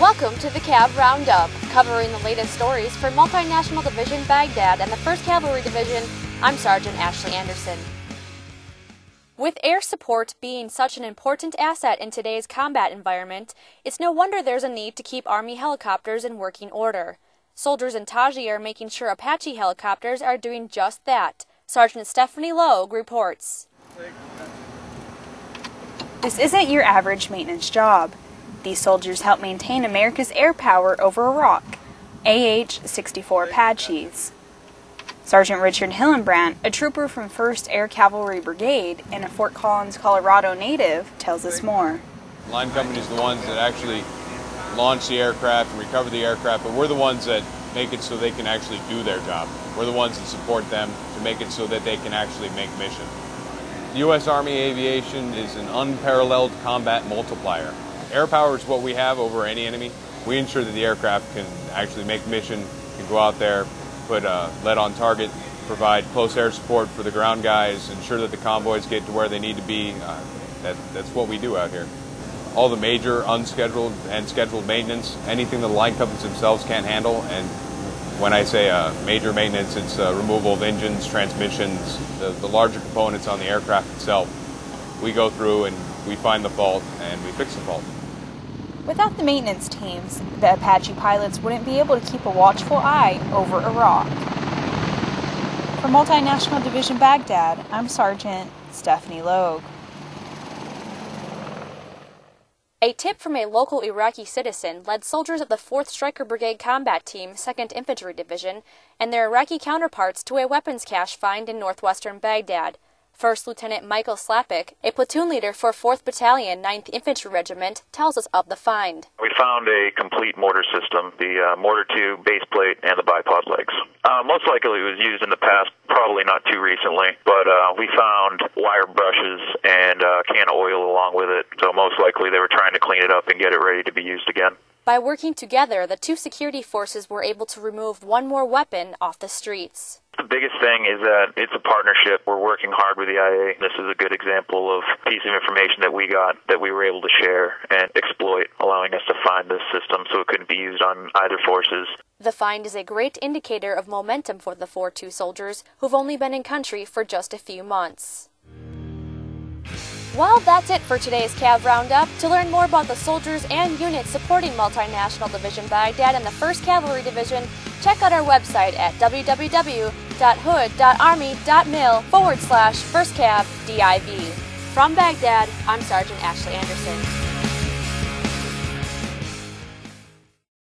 Welcome to the Cav Roundup, covering the latest stories for Multinational Division Baghdad and the 1st Cavalry Division. I'm Sergeant Ashley Anderson. With air support being such an important asset in today's combat environment, it's no wonder there's a need to keep Army helicopters in working order. Soldiers in Taji are making sure Apache helicopters are doing just that. Sergeant Stephanie Logue reports. This isn't your average maintenance job. These soldiers help maintain America's air power over Iraq. AH-64 Apaches. Sergeant Richard Hillenbrandt, a trooper from 1st Air Cavalry Brigade and a Fort Collins, Colorado native, tells us more. Line company is the ones that actually launch the aircraft and recover the aircraft, but we're the ones that make it so they can actually do their job. We're the ones that support them to make it so that they can actually make mission. The U.S. Army Aviation is an unparalleled combat multiplier. Air power is what we have over any enemy. We ensure that the aircraft can actually make mission, can go out there, put a lead on target, provide close air support for the ground guys, ensure that the convoys get to where they need to be. Uh, that, that's what we do out here. All the major unscheduled and scheduled maintenance, anything the line companies themselves can't handle, and when I say uh, major maintenance, it's uh, removal of engines, transmissions, the, the larger components on the aircraft itself. We go through and we find the fault and we fix the fault. Without the maintenance teams, the Apache pilots wouldn't be able to keep a watchful eye over Iraq. For Multinational Division Baghdad, I'm Sergeant Stephanie Logue. A tip from a local Iraqi citizen led soldiers of the 4th Stryker Brigade Combat Team, 2nd Infantry Division, and their Iraqi counterparts to a weapons cache find in northwestern Baghdad. First Lieutenant Michael Slapik, a platoon leader for 4th Battalion, 9th Infantry Regiment, tells us of the find. We found a complete mortar system, the uh, mortar tube, base plate, and the bipod legs. Uh, most likely it was used in the past, probably not too recently, but uh, we found wire brushes and a uh, can of oil along with it, so most likely they were trying to clean it up and get it ready to be used again. By working together, the two security forces were able to remove one more weapon off the streets. The biggest thing is that it's a partnership. We're working hard with the IA. This is a good example of a piece of information that we got that we were able to share and exploit, allowing us to find this system so it couldn't be used on either forces. The find is a great indicator of momentum for the 4-2 soldiers who've only been in country for just a few months. Well, that's it for today's CAV Roundup. To learn more about the soldiers and units supporting Multinational Division Baghdad and the 1st Cavalry Division, check out our website at www.hood.army.mil forward slash 1st Cav DIV. From Baghdad, I'm Sergeant Ashley Anderson.